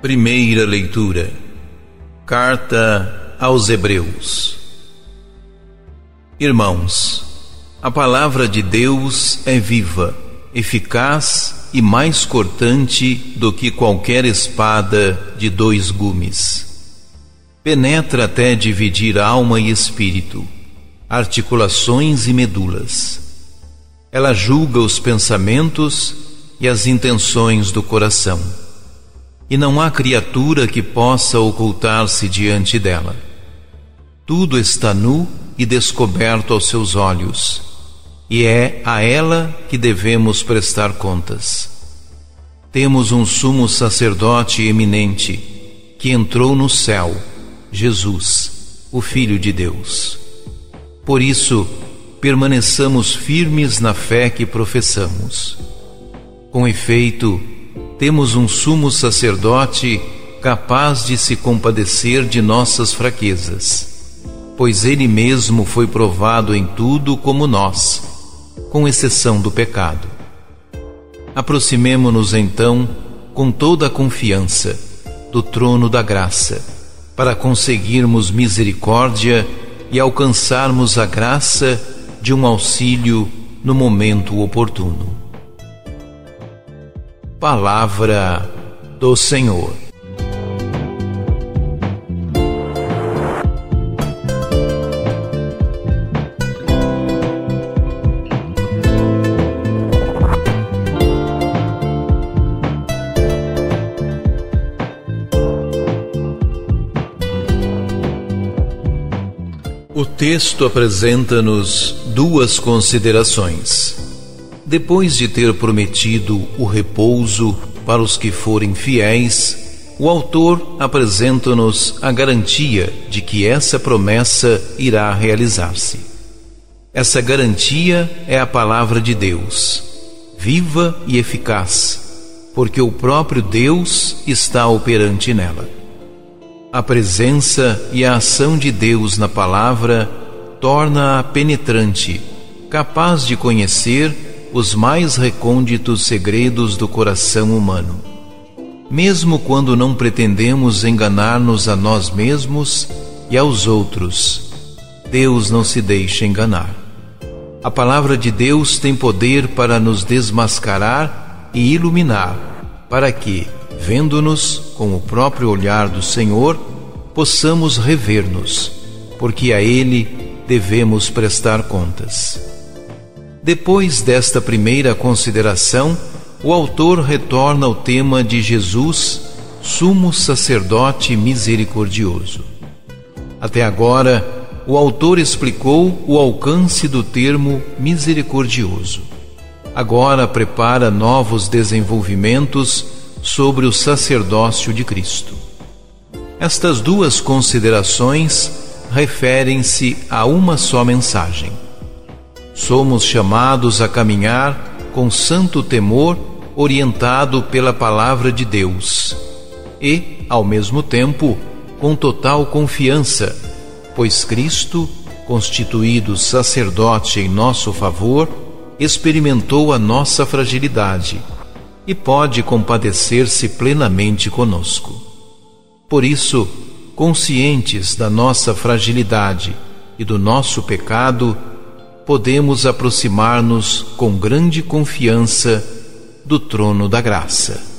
Primeira leitura. Carta aos Hebreus. Irmãos, a palavra de Deus é viva, eficaz e mais cortante do que qualquer espada de dois gumes. Penetra até dividir alma e espírito, articulações e medulas. Ela julga os pensamentos e as intenções do coração e não há criatura que possa ocultar-se diante dela. Tudo está nu e descoberto aos seus olhos, e é a ela que devemos prestar contas. Temos um sumo sacerdote eminente que entrou no céu, Jesus, o Filho de Deus. Por isso, permaneçamos firmes na fé que professamos. Com efeito, temos um sumo sacerdote capaz de se compadecer de nossas fraquezas, pois ele mesmo foi provado em tudo como nós, com exceção do pecado. Aproximemo-nos então com toda a confiança do trono da graça, para conseguirmos misericórdia e alcançarmos a graça de um auxílio no momento oportuno. Palavra do Senhor. O texto apresenta-nos duas considerações. Depois de ter prometido o repouso para os que forem fiéis, o autor apresenta-nos a garantia de que essa promessa irá realizar-se. Essa garantia é a palavra de Deus, viva e eficaz, porque o próprio Deus está operante nela. A presença e a ação de Deus na palavra torna-a penetrante, capaz de conhecer os mais recônditos segredos do coração humano. Mesmo quando não pretendemos enganar-nos a nós mesmos e aos outros, Deus não se deixa enganar. A palavra de Deus tem poder para nos desmascarar e iluminar, para que, vendo-nos com o próprio olhar do Senhor, possamos rever-nos, porque a Ele devemos prestar contas. Depois desta primeira consideração, o autor retorna ao tema de Jesus, sumo sacerdote misericordioso. Até agora, o autor explicou o alcance do termo misericordioso. Agora prepara novos desenvolvimentos sobre o sacerdócio de Cristo. Estas duas considerações referem-se a uma só mensagem somos chamados a caminhar com santo temor, orientado pela palavra de Deus, e, ao mesmo tempo, com total confiança, pois Cristo, constituído sacerdote em nosso favor, experimentou a nossa fragilidade e pode compadecer-se plenamente conosco. Por isso, conscientes da nossa fragilidade e do nosso pecado, podemos aproximar-nos com grande confiança do trono da graça.